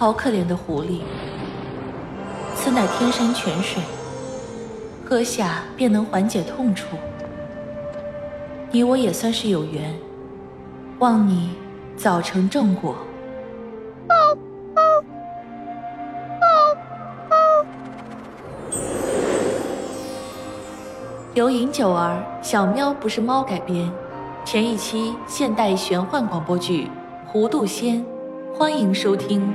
好可怜的狐狸，此乃天山泉水，喝下便能缓解痛楚。你我也算是有缘，望你早成正果。由饮酒儿小喵不是猫改编，前一期现代玄幻广播剧《糊涂仙》，欢迎收听。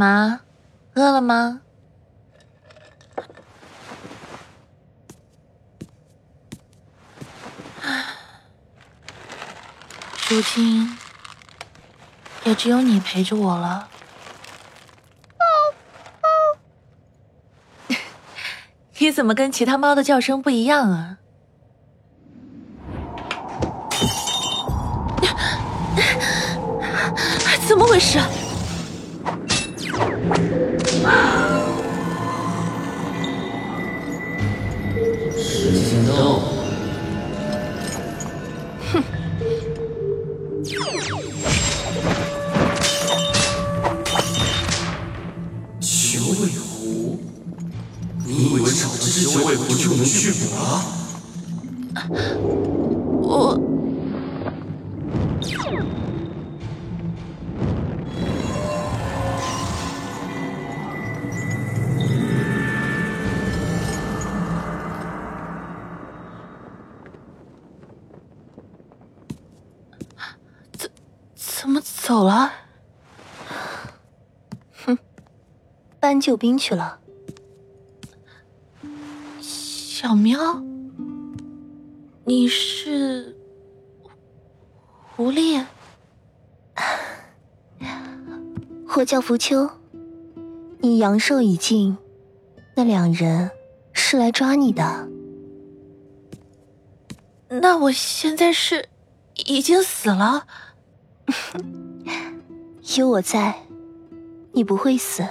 怎么，饿了吗？如今也只有你陪着我了。你怎么跟其他猫的叫声不一样啊？怎么回事？搬救兵去了。小喵，你是狐狸？我叫浮秋，你阳寿已尽，那两人是来抓你的。那我现在是已经死了？有我在，你不会死。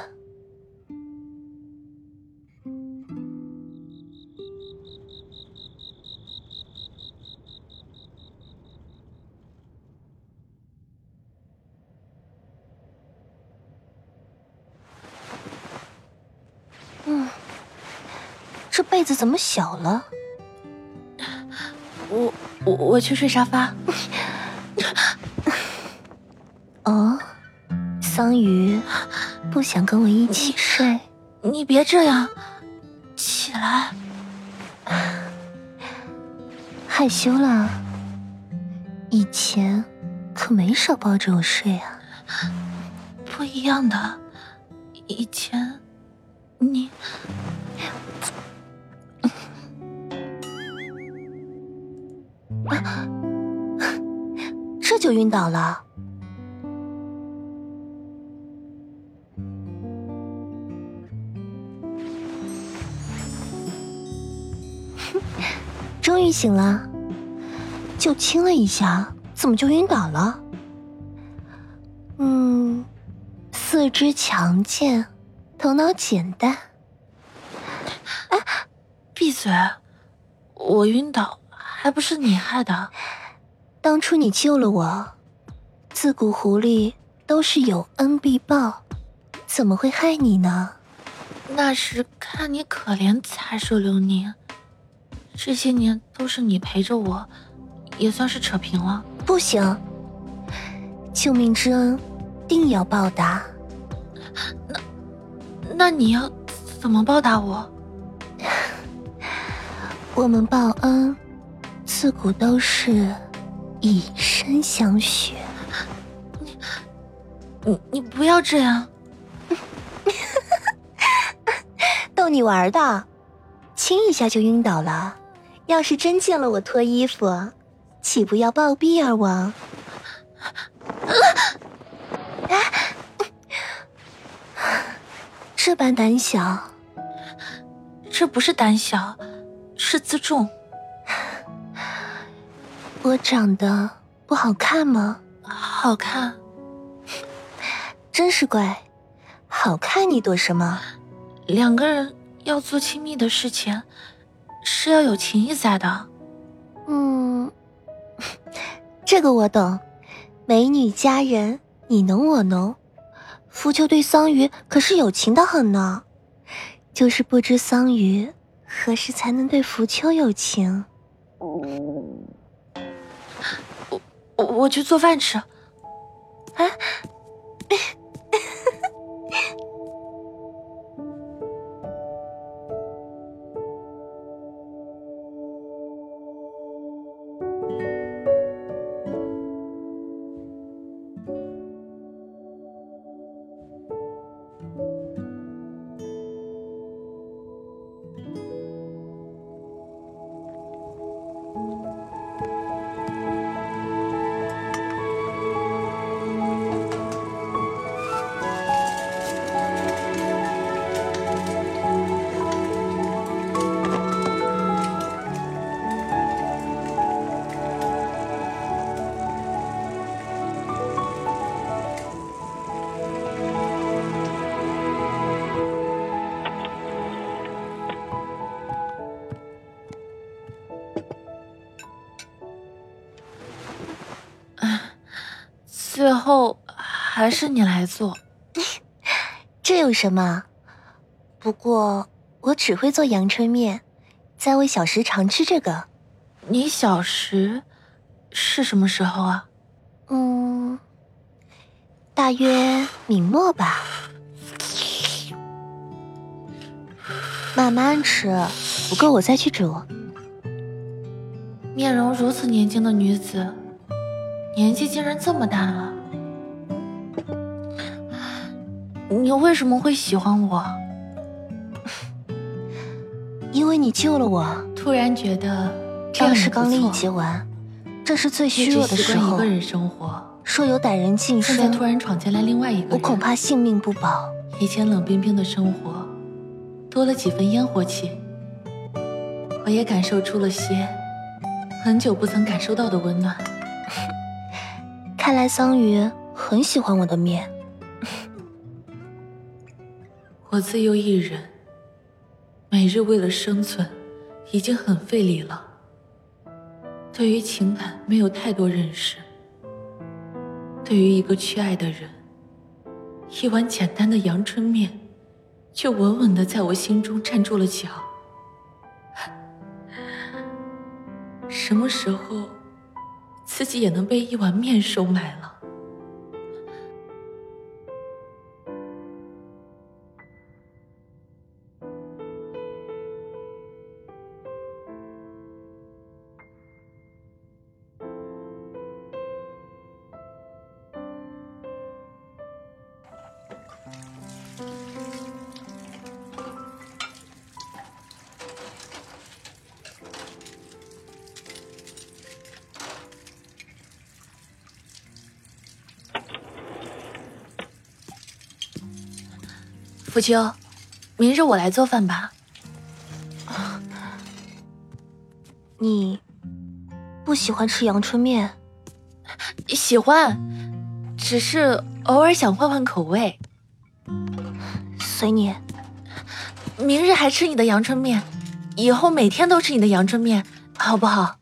子怎么小了？我我我去睡沙发。哦，桑榆不想跟我一起睡？你别这样，起来。害羞了？以前可没少抱着我睡啊。不一样的，以前你这就晕倒了。终于醒了，就亲了一下，怎么就晕倒了？嗯，四肢强健，头脑简单。哎，闭嘴！我晕倒还不是你害的。当初你救了我，自古狐狸都是有恩必报，怎么会害你呢？那时看你可怜才收留你。这些年都是你陪着我，也算是扯平了。不行，救命之恩定要报答。那，那你要怎么报答我？我们报恩，自古都是以身相许。你，你，你不要这样。逗你玩的，亲一下就晕倒了。要是真见了我脱衣服，岂不要暴毙而亡？这般胆小，这不是胆小，是自重。我长得不好看吗？好看，真是怪。好看你躲什么？两个人要做亲密的事情，是要有情谊在的。嗯，这个我懂。美女佳人，你侬我侬。浮秋对桑榆可是有情的很呢，就是不知桑榆何时才能对浮秋有情。我我我去做饭吃。哎。最后还是你来做，这有什么？不过我只会做阳春面，在我小时常吃这个。你小时是什么时候啊？嗯，大约明末吧。慢慢吃，不够我再去煮。面容如此年轻的女子，年纪竟然这么大了。你为什么会喜欢我？因为你救了我。突然觉得，要是刚历劫完，这是最虚弱的时候。一个人生活，若有歹人近身，现在突然闯进来另外一个人，我恐怕性命不保。以前冷冰冰的生活，多了几分烟火气。我也感受出了些很久不曾感受到的温暖。看来桑榆很喜欢我的面。我自幼一人，每日为了生存，已经很费力了。对于情感没有太多认识，对于一个缺爱的人，一碗简单的阳春面，就稳稳的在我心中站住了脚。什么时候，自己也能被一碗面收买了？福秋，明日我来做饭吧。你不喜欢吃阳春面？喜欢，只是偶尔想换换口味。随你。明日还吃你的阳春面，以后每天都吃你的阳春面，好不好？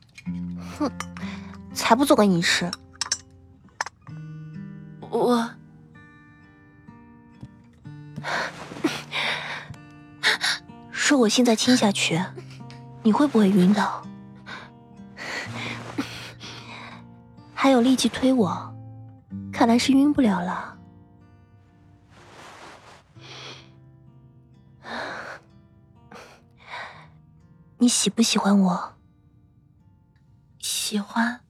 哼，才不做给你吃。我现在亲下去，你会不会晕倒？还有力气推我，看来是晕不了了。你喜不喜欢我？喜欢。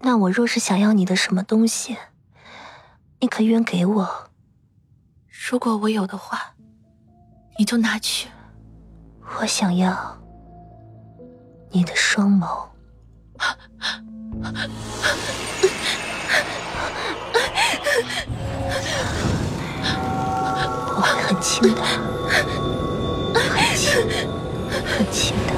那我若是想要你的什么东西？你可愿给我？如果我有的话，你就拿去。我想要你的双眸。我会很轻的，很轻，很轻的。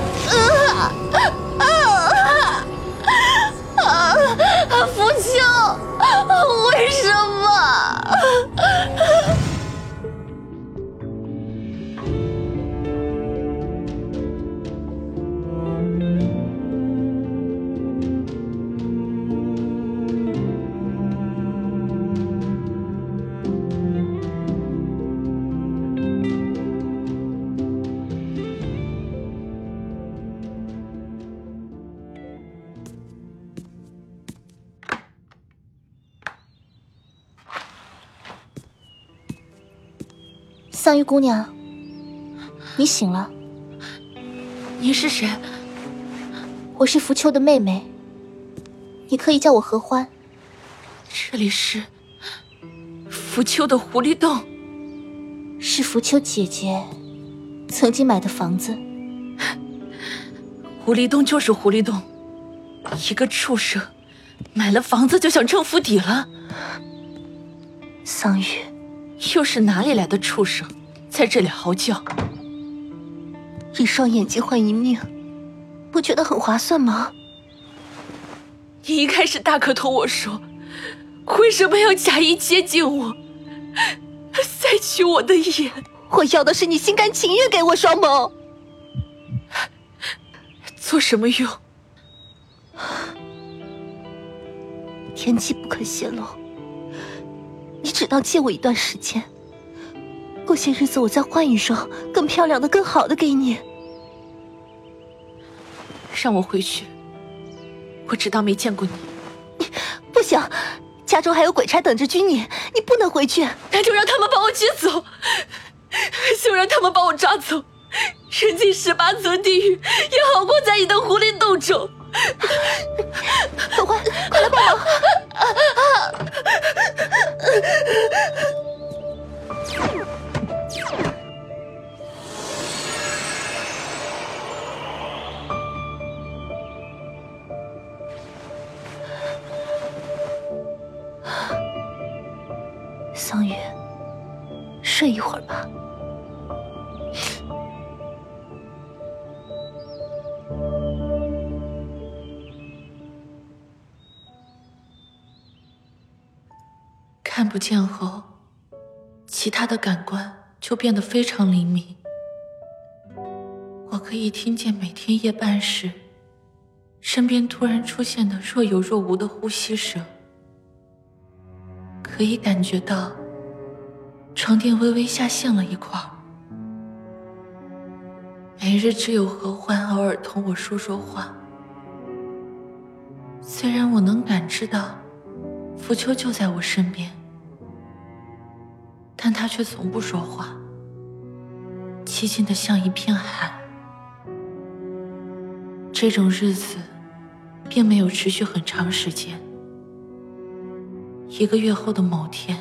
桑榆姑娘，你醒了。你是谁？我是浮秋的妹妹，你可以叫我合欢。这里是浮秋的狐狸洞，是浮秋姐姐曾经买的房子。狐狸洞就是狐狸洞，一个畜生买了房子就想挣府邸了。桑榆，又是哪里来的畜生？在这里嚎叫，一双眼睛换一命，不觉得很划算吗？你一开始大可同我说，为什么要假意接近我，塞取我的眼？我要的是你心甘情愿给我双眸，做什么用？天机不可泄露，你只当借我一段时间。过些日子，我再换一双更漂亮的、更好的给你。让我回去，我只当没见过你。你不行，家中还有鬼差等着拘你，你不能回去。那就让他们把我拘走，就让他们把我抓走，扔进十八层地狱，也好过在你的狐狸洞中。合欢，快来帮忙！睡一会儿吧。看不见后，其他的感官就变得非常灵敏。我可以听见每天夜半时，身边突然出现的若有若无的呼吸声。可以感觉到床垫微微下陷了一块。每日只有合欢偶尔同我说说话，虽然我能感知到浮秋就在我身边，但他却从不说话，寂静的像一片海。这种日子并没有持续很长时间。一个月后的某天，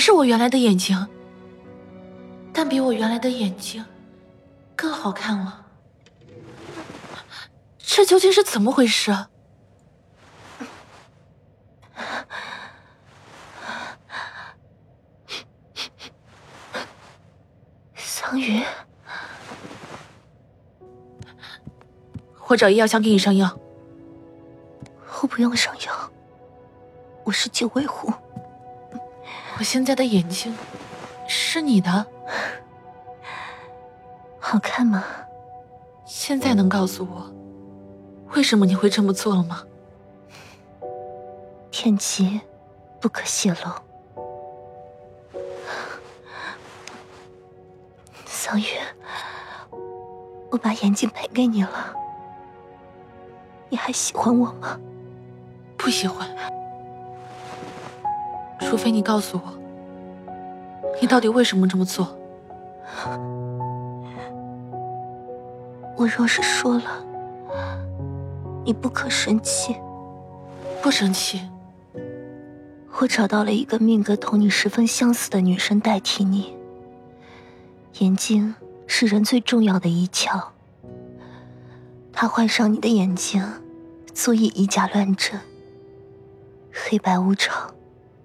是我原来的眼睛，但比我原来的眼睛更好看了。这究竟是怎么回事？桑榆，我找医药箱给你上药。我不用上药，我是九尾狐。我现在的眼睛是你的，好看吗？现在能告诉我为什么你会这么做了吗？天机不可泄露。桑榆，我把眼睛赔给你了，你还喜欢我吗？不喜欢。除非你告诉我，你到底为什么这么做？我若是说了，你不可生气。不生气。我找到了一个命格同你十分相似的女生代替你。眼睛是人最重要的一窍，她换上你的眼睛，足以以假乱真，黑白无常，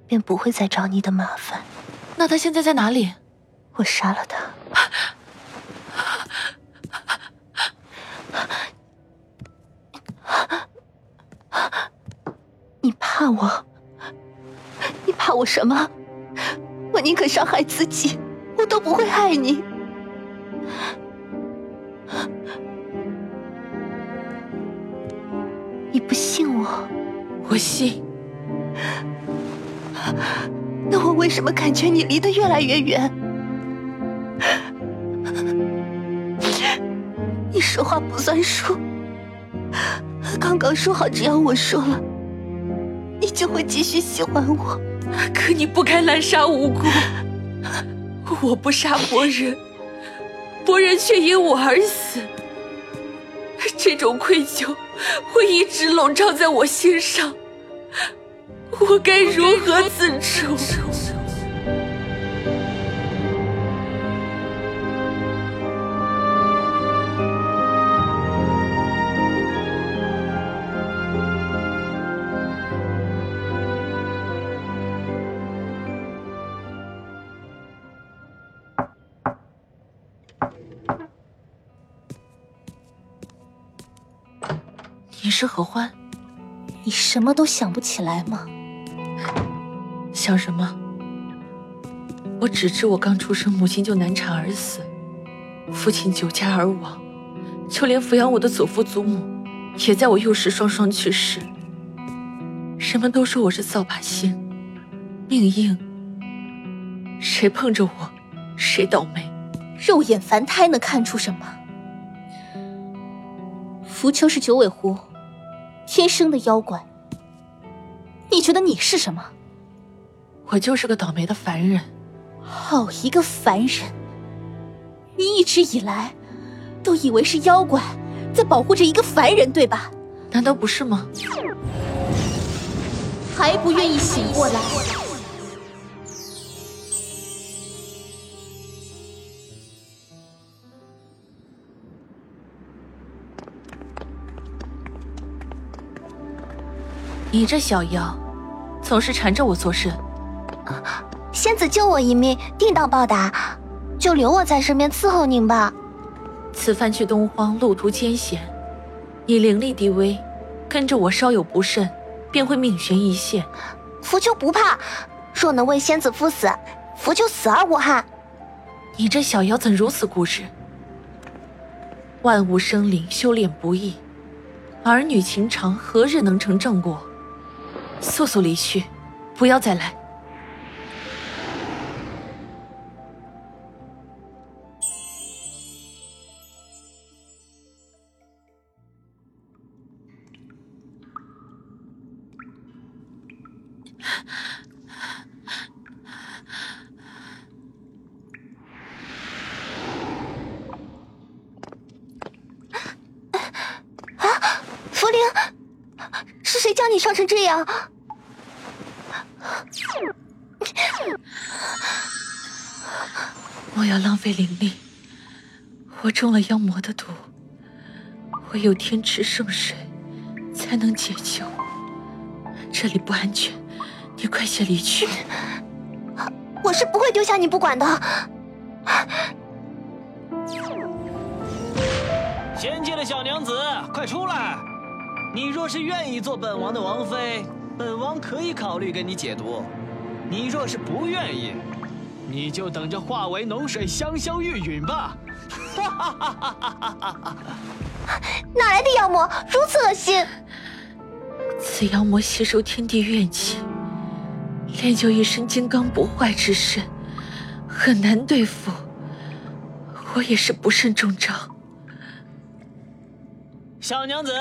便不会再找你的麻烦。那他现在在哪里？我杀了他。你怕我？你怕我什么？我宁可伤害自己，我都不会害你。你不信我？我信。那我为什么感觉你离得越来越远？你说话不算数。刚刚说好，只要我说了，你就会继续喜欢我。可你不该滥杀无辜。我不杀博人，博人却因我而死。这种愧疚会一直笼罩在我心上。我该如何自处？你是何欢？你什么都想不起来吗？想什么？我只知我刚出生，母亲就难产而死，父亲酒驾而亡，就连抚养我的祖父祖母，也在我幼时双双去世。人们都说我是扫把星，命硬，谁碰着我，谁倒霉。肉眼凡胎能看出什么？浮丘是九尾狐。天生的妖怪，你觉得你是什么？我就是个倒霉的凡人。好一个凡人！你一直以来都以为是妖怪在保护着一个凡人，对吧？难道不是吗？还不愿意醒过来？你这小妖，总是缠着我做甚？仙子救我一命，定当报答，就留我在身边伺候您吧。此番去东荒，路途艰险，你灵力低微，跟着我稍有不慎，便会命悬一线。浮丘不怕，若能为仙子赴死，浮丘死而无憾。你这小妖怎如此固执？万物生灵，修炼不易，儿女情长，何日能成正果？速速离去，不要再来！啊，茯苓，是谁将你伤成这样？莫要浪费灵力，我中了妖魔的毒，唯有天池圣水才能解救。这里不安全，你快些离去。我是不会丢下你不管的。仙界的小娘子，快出来！你若是愿意做本王的王妃，本王可以考虑跟你解毒。你若是不愿意，你就等着化为脓水，香消玉殒吧！哈哈哈哈哈哈！哪来的妖魔如此恶心？此妖魔吸收天地怨气，练就一身金刚不坏之身，很难对付。我也是不慎中招。小娘子，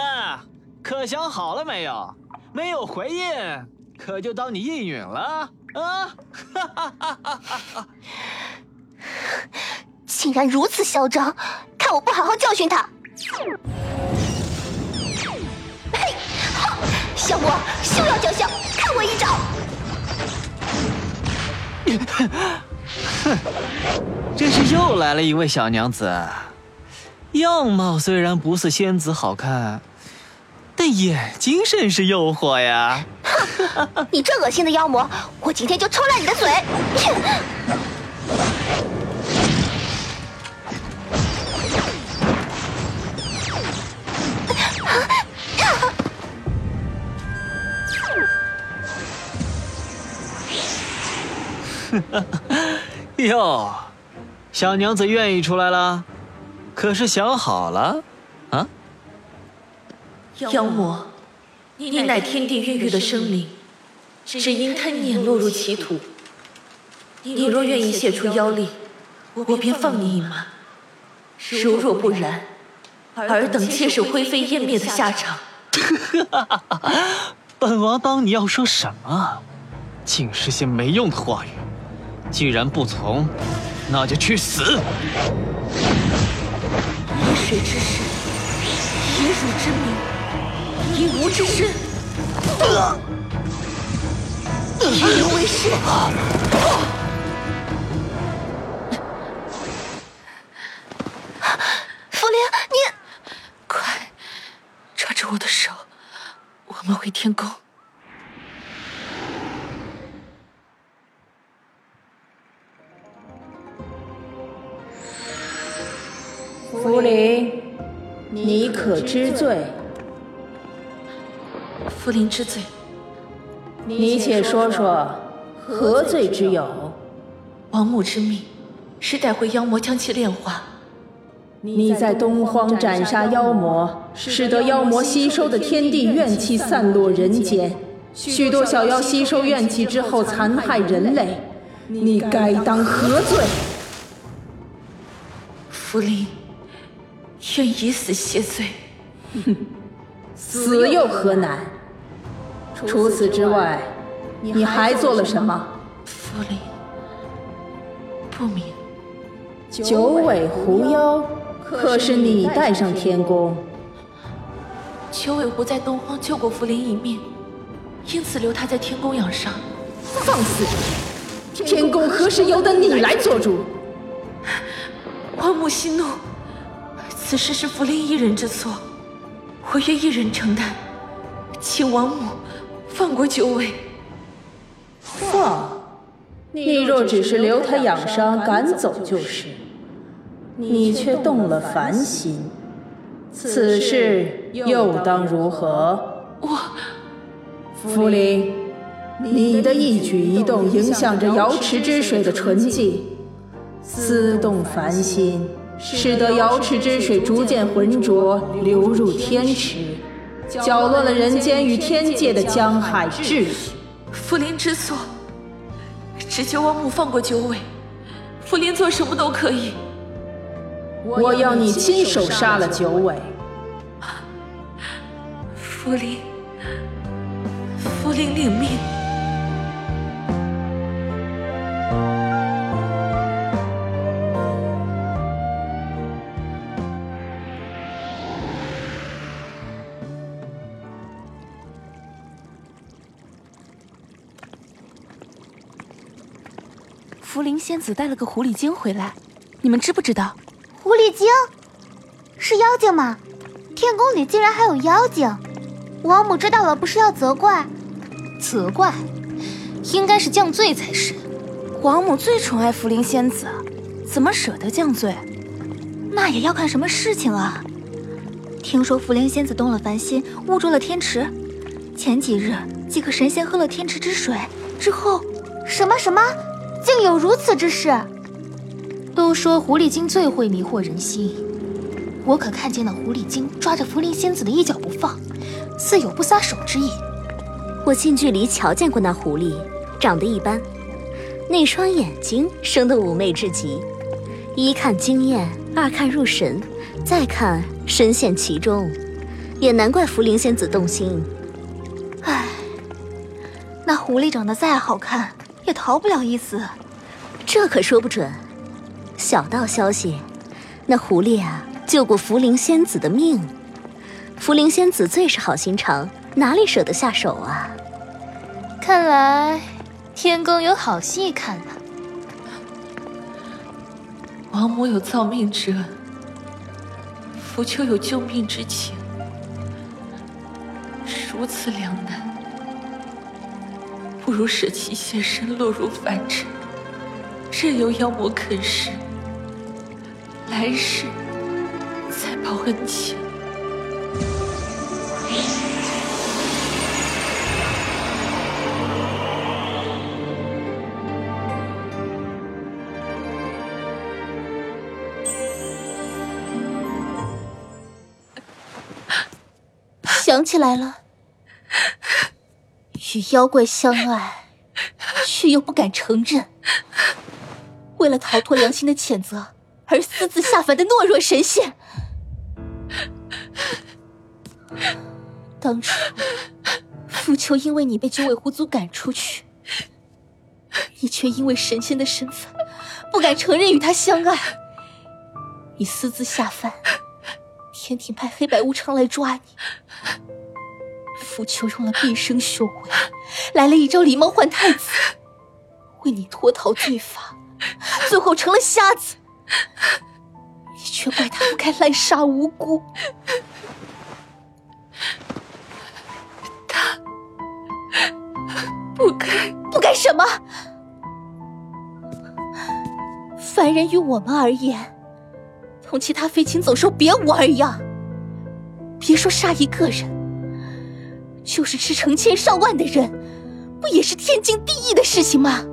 可想好了没有？没有回应，可就当你应允了。啊！竟然如此嚣张，看我不好好教训他！嘿，哈！小魔休要叫嚣，看我一招！哼，这是又来了一位小娘子，样貌虽然不似仙子好看，但眼睛甚是诱惑呀！哼，你这恶心的妖魔，我今天就抽烂你的嘴！哟，小娘子愿意出来了，可是想好了啊？妖魔，你乃天地孕育的生灵，只因贪念落入歧途。你若愿意泄出妖力，我便放你一马；如若不然，尔等皆是灰飞烟灭的下场。本王当你要说什么？竟是些没用的话语。既然不从，那就去死！以水之势，以汝之名，以吾之身，以牛为师。福灵，你快抓着我的手，我们回天宫。福临，你可知罪？福临知罪。你且说说，何罪之有？王母之命，是带回妖魔将其炼化。你在东荒斩杀妖魔，使得妖魔吸收的天地怨气散落人间，许多小妖吸收怨气之后残害人类，你该当何罪？福临。愿以死谢罪。哼，死又何难？除此之外，你还做了什么？福临，不明。九尾狐妖，可是你带上天宫？九尾狐在东荒救过福林一命，因此留他在天宫养伤。放肆！天宫何时由得你来做主？王母息怒。此事是福临一人之错，我愿一人承担，请王母放过九尾。放？你若只是留他养伤，赶走就是。你却动了凡心，此事又当如何？我，福临，你的一举一动影响着瑶池之水的纯净，私动凡心。使得瑶池之水逐渐浑浊，流入天池，搅乱了人间与天界的江海秩序。福临知错，只求王母放过九尾。福临做什么都可以。我要你亲手杀了九尾。福临，福临领命。福灵仙子带了个狐狸精回来，你们知不知道？狐狸精是妖精吗？天宫里竟然还有妖精！王母知道了，不是要责怪？责怪？应该是降罪才是。王母最宠爱福灵仙子，怎么舍得降罪？那也要看什么事情啊！听说福灵仙子动了凡心，误入了天池。前几日几个神仙喝了天池之水之后，什么什么？竟有如此之事！都说狐狸精最会迷惑人心，我可看见那狐狸精抓着茯苓仙子的衣角不放，似有不撒手之意。我近距离瞧见过那狐狸，长得一般，那双眼睛生得妩媚至极，一看惊艳，二看入神，再看深陷其中，也难怪茯苓仙子动心。唉，那狐狸长得再好看。也逃不了一死。这可说不准。小道消息，那狐狸啊，救过茯苓仙子的命。茯苓仙子最是好心肠，哪里舍得下手啊？看来天宫有好戏看了。王母有造命之恩，福丘有救命之情，如此两难，不如舍弃现身，落入凡尘，任由妖魔啃食，来世再报恩情。想起来了，与妖怪相爱，却又不敢承认，为了逃脱良心的谴责而私自下凡的懦弱神仙。当初，傅秋因为你被九尾狐族赶出去，你却因为神仙的身份，不敢承认与他相爱，你私自下凡。天庭派黑白无常来抓你，傅秋用了毕生修为，来了一招狸猫换太子，为你脱逃罪罚，最后成了瞎子。你却怪他不该滥杀无辜，他不该不该什么？凡人于我们而言。同其他飞禽走兽别无二样。别说杀一个人，就是吃成千上万的人，不也是天经地义的事情吗？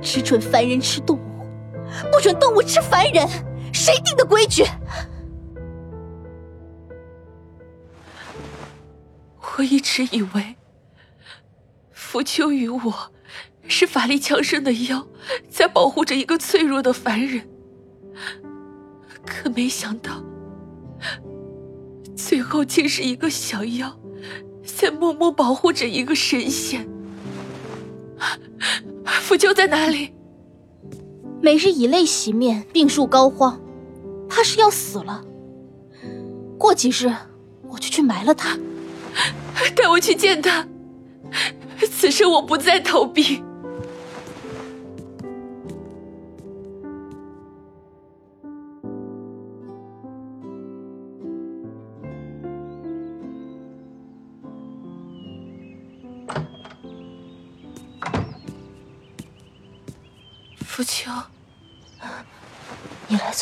只准凡人吃动物，不准动物吃凡人，谁定的规矩？我一直以为，浮丘与我是法力强盛的妖，在保护着一个脆弱的凡人。可没想到，最后竟是一个小妖，在默默保护着一个神仙。福秋在哪里？每日以泪洗面，病入膏肓，怕是要死了。过几日，我就去埋了他。带我去见他。此生我不再逃避。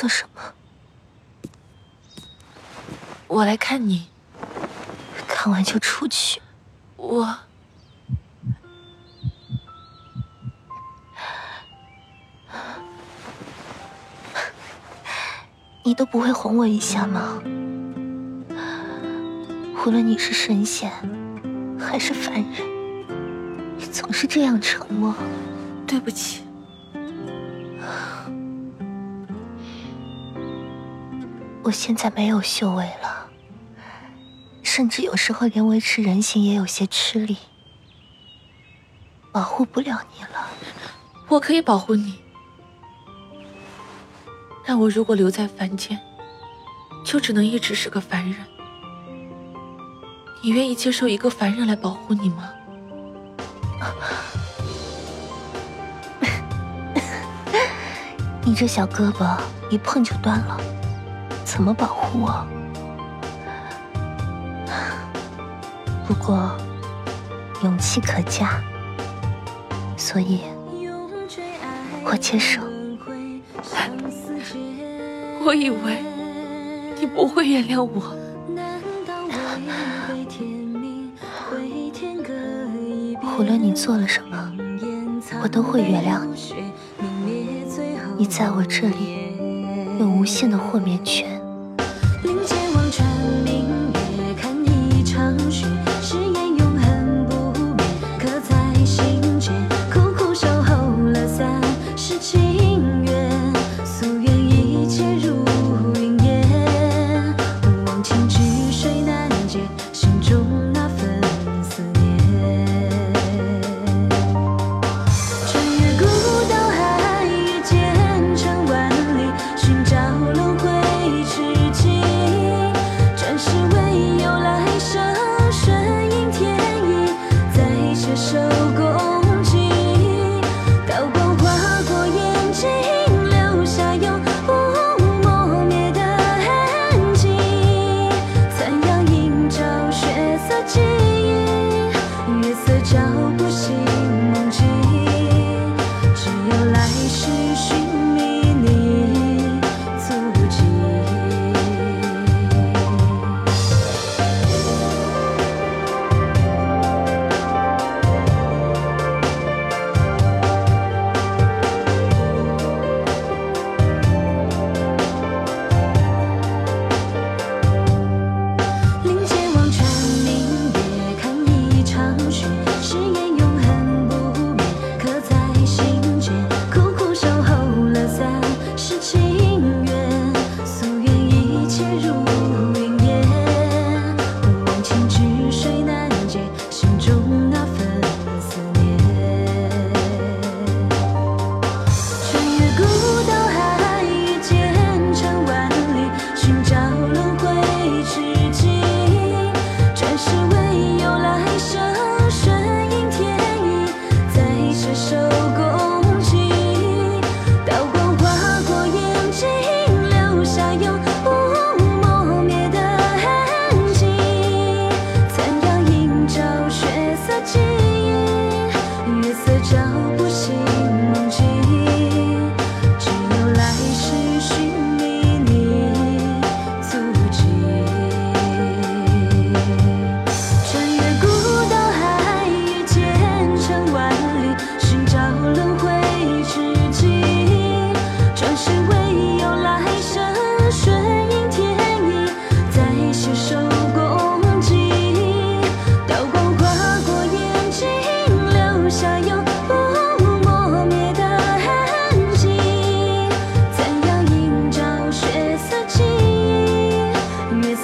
做什么？我来看你。看完就出去。我，你都不会哄我一下吗？无论你是神仙还是凡人，你总是这样沉默。对不起。我现在没有修为了，甚至有时候连维持人形也有些吃力，保护不了你了。我可以保护你，但我如果留在凡间，就只能一直是个凡人。你愿意接受一个凡人来保护你吗？你这小胳膊一碰就断了。怎么保护我？不过勇气可嘉，所以我接受。我以为你不会原谅我。无论你做了什么，我都会原谅你。你在我这里有无限的豁免权。生。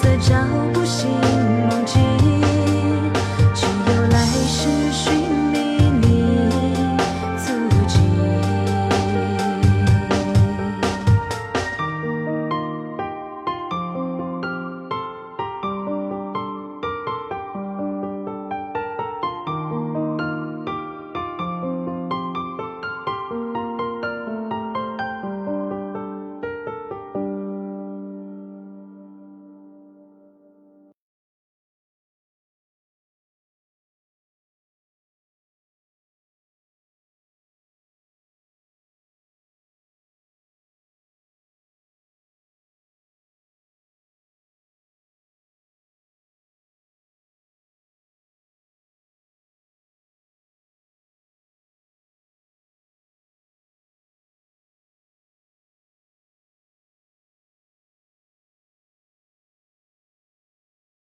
suggest